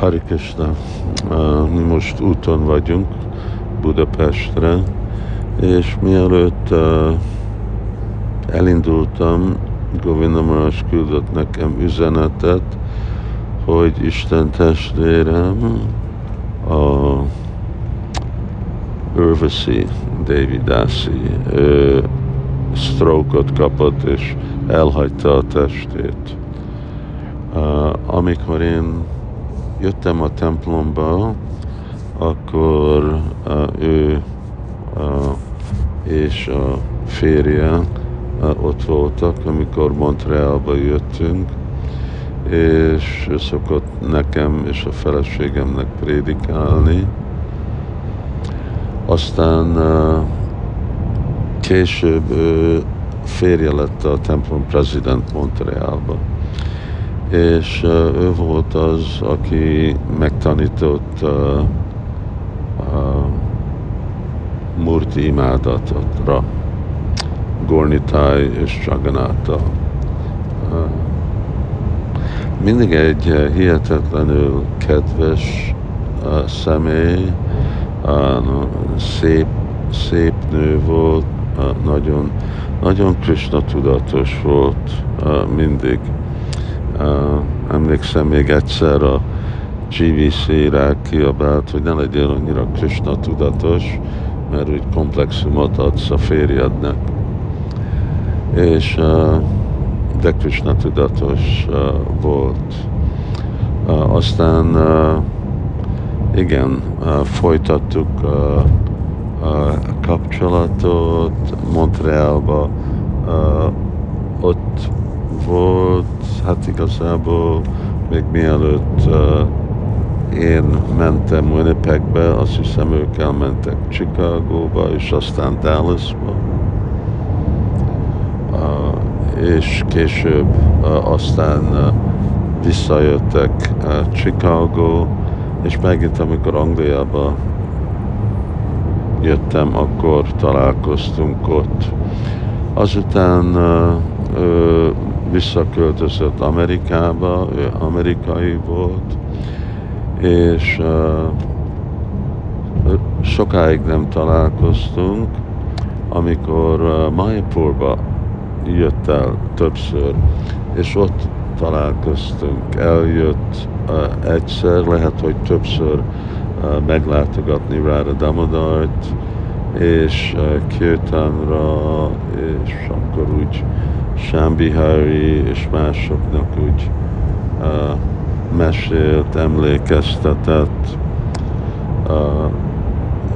Hari Krishna, mi most úton vagyunk Budapestre, és mielőtt elindultam, Govinda Maharaj küldött nekem üzenetet, hogy Isten testvérem a Urvasi Davidasi stroke kapott és elhagyta a testét. Amikor én jöttem a templomba, akkor ő és a férje ott voltak, amikor Montrealba jöttünk, és ő szokott nekem és a feleségemnek prédikálni. Aztán később ő férje lett a templom prezident Montrealba és ő volt az, aki megtanított uh, uh, Murti imádatra, Gornitai és Jaganata. Uh, mindig egy hihetetlenül kedves uh, személy, szép, szép nő volt, nagyon, nagyon Krishna tudatos volt mindig. Emlékszem még egyszer a GVC-re kiabált, hogy ne legyél annyira Krishna tudatos, mert úgy komplexumot adsz a férjednek. És de Krishna tudatos volt. Aztán igen, folytattuk a kapcsolatot Montrealba, ott hát igazából még mielőtt én mentem Winnipegbe, azt hiszem ők elmentek Chicagóba, és aztán Dallasba. És később aztán visszajöttek Chicago, és megint amikor Angliába jöttem, akkor találkoztunk ott. Azután uh, visszaköltözött Amerikába, ő amerikai volt, és uh, sokáig nem találkoztunk, amikor uh, Mayapurba jött el többször, és ott találkoztunk. Eljött uh, egyszer, lehet, hogy többször uh, meglátogatni Ráda Damadart, és uh, Kirtanra, és akkor úgy Sambihari és másoknak úgy uh, mesélt, emlékeztetett. Uh,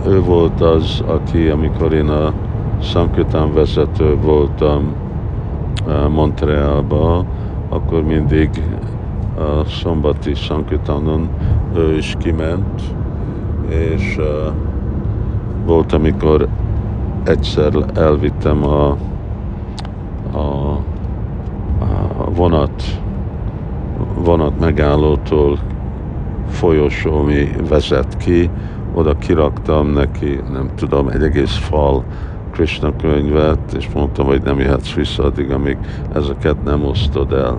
ő volt az, aki, amikor én a Sankritán vezető voltam uh, Montrealba, akkor mindig a szombati Sankritánon ő is kiment, és uh, volt, amikor egyszer elvittem a a, a vonat, vonat megállótól folyosó, mi vezet ki, oda kiraktam neki, nem tudom, egy egész fal Krishna könyvet, és mondtam, hogy nem jöhetsz vissza addig, amíg ezeket nem osztod el.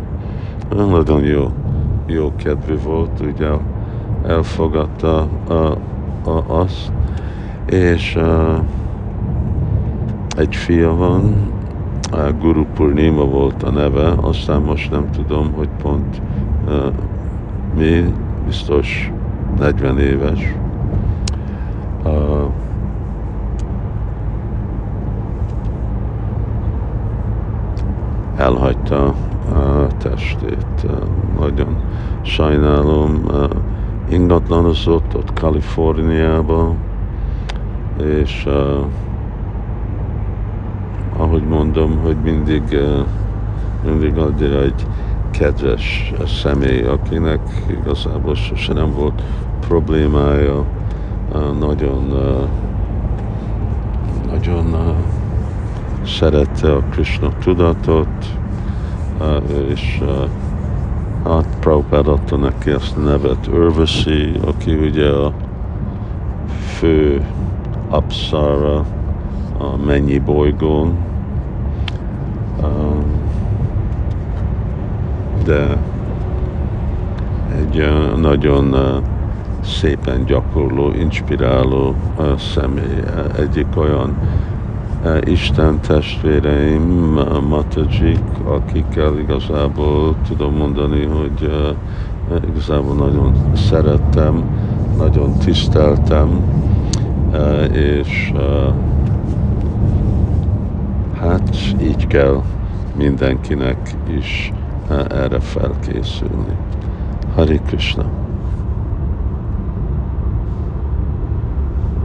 Nagyon jó, jó kedvű volt, ugye elfogadta a, a, azt, és uh, egy fia van, Guru Purnima volt a neve, aztán most nem tudom, hogy pont mi, biztos 40 éves. Uh, elhagyta a testét. Nagyon sajnálom. Ingatlanozott ott Kaliforniában, és mondom, hogy mindig, mindig adja egy kedves személy, akinek igazából sose nem volt problémája, nagyon, nagyon szerette a Krishna tudatot, és hát Prabhupád adta neki ezt a nevet Urvasi, aki ugye a fő Apsara, a mennyi bolygón, de egy egy nagyon szépen gyakorló, inspiráló személy. Egyik olyan Isten testvéreim, Matajik, akikkel igazából tudom mondani, hogy igazából nagyon szerettem, nagyon tiszteltem, és hát így kell mindenkinek is erre felkészülni. Hari Krishna.